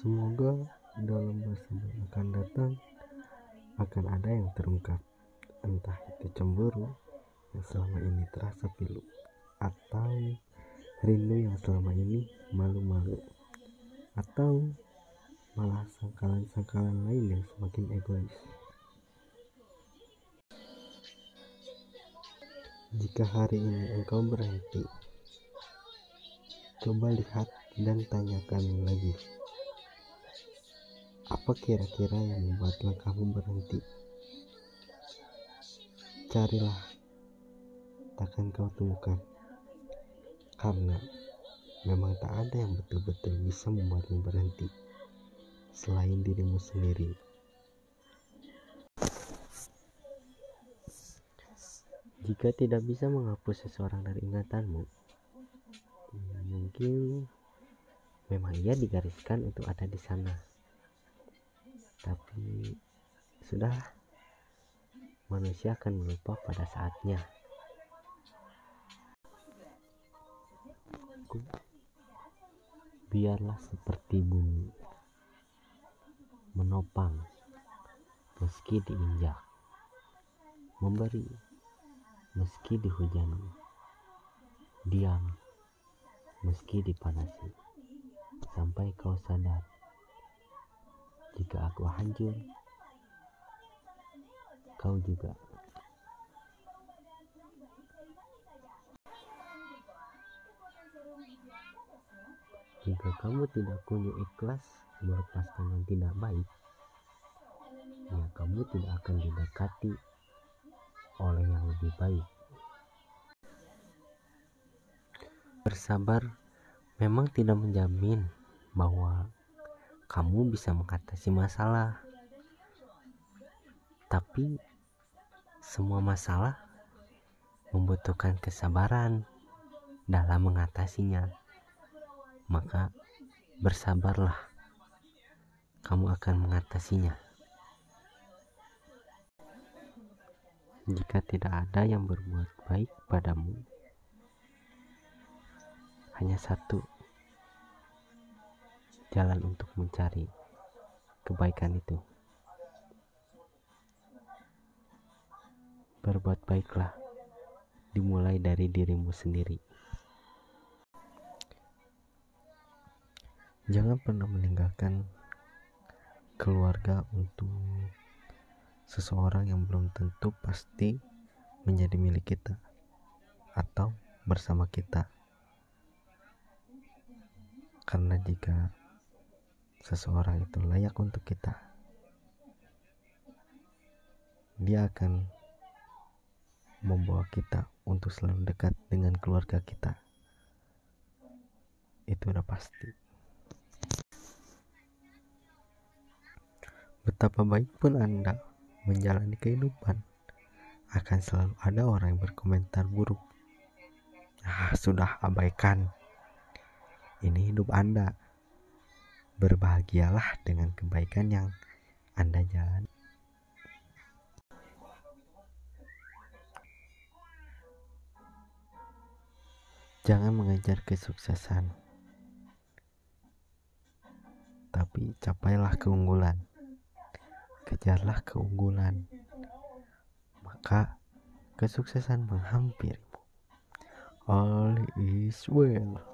Semoga dalam masa yang akan datang akan ada yang terungkap. Entah itu cemburu yang selama ini terasa pilu atau rindu yang selama ini malu-malu atau malah sangkalan-sangkalan lain yang semakin egois. Jika hari ini engkau berhenti coba lihat dan tanyakan lagi apa kira-kira yang membuat langkahmu berhenti? Carilah, takkan kau temukan. Karena memang tak ada yang betul-betul bisa membuatmu berhenti selain dirimu sendiri. Jika tidak bisa menghapus seseorang dari ingatanmu, mungkin memang ia digariskan untuk ada di sana. Tapi sudah manusia akan lupa pada saatnya. Biarlah seperti bumi menopang meski diinjak memberi meski dihujani diam meski dipanasi sampai kau sadar jika aku hancur, kau juga. Jika kamu tidak punya ikhlas melepaskan yang tidak baik, ya kamu tidak akan didekati oleh yang lebih baik. Bersabar memang tidak menjamin bahwa kamu bisa mengatasi masalah. Tapi semua masalah membutuhkan kesabaran dalam mengatasinya. Maka bersabarlah. Kamu akan mengatasinya. Jika tidak ada yang berbuat baik padamu, hanya satu jalan untuk mencari kebaikan itu. Berbuat baiklah, dimulai dari dirimu sendiri. Jangan pernah meninggalkan keluarga untuk seseorang yang belum tentu pasti menjadi milik kita atau bersama kita. Karena jika seseorang itu layak untuk kita, dia akan membawa kita untuk selalu dekat dengan keluarga kita. Itu udah pasti. Betapa baik pun Anda menjalani kehidupan, akan selalu ada orang yang berkomentar buruk. Ah, sudah abaikan. Ini hidup Anda. Berbahagialah dengan kebaikan yang Anda jalani. Jangan mengejar kesuksesan, tapi capailah keunggulan. Kejarlah keunggulan, maka kesuksesan menghampirimu. All is well.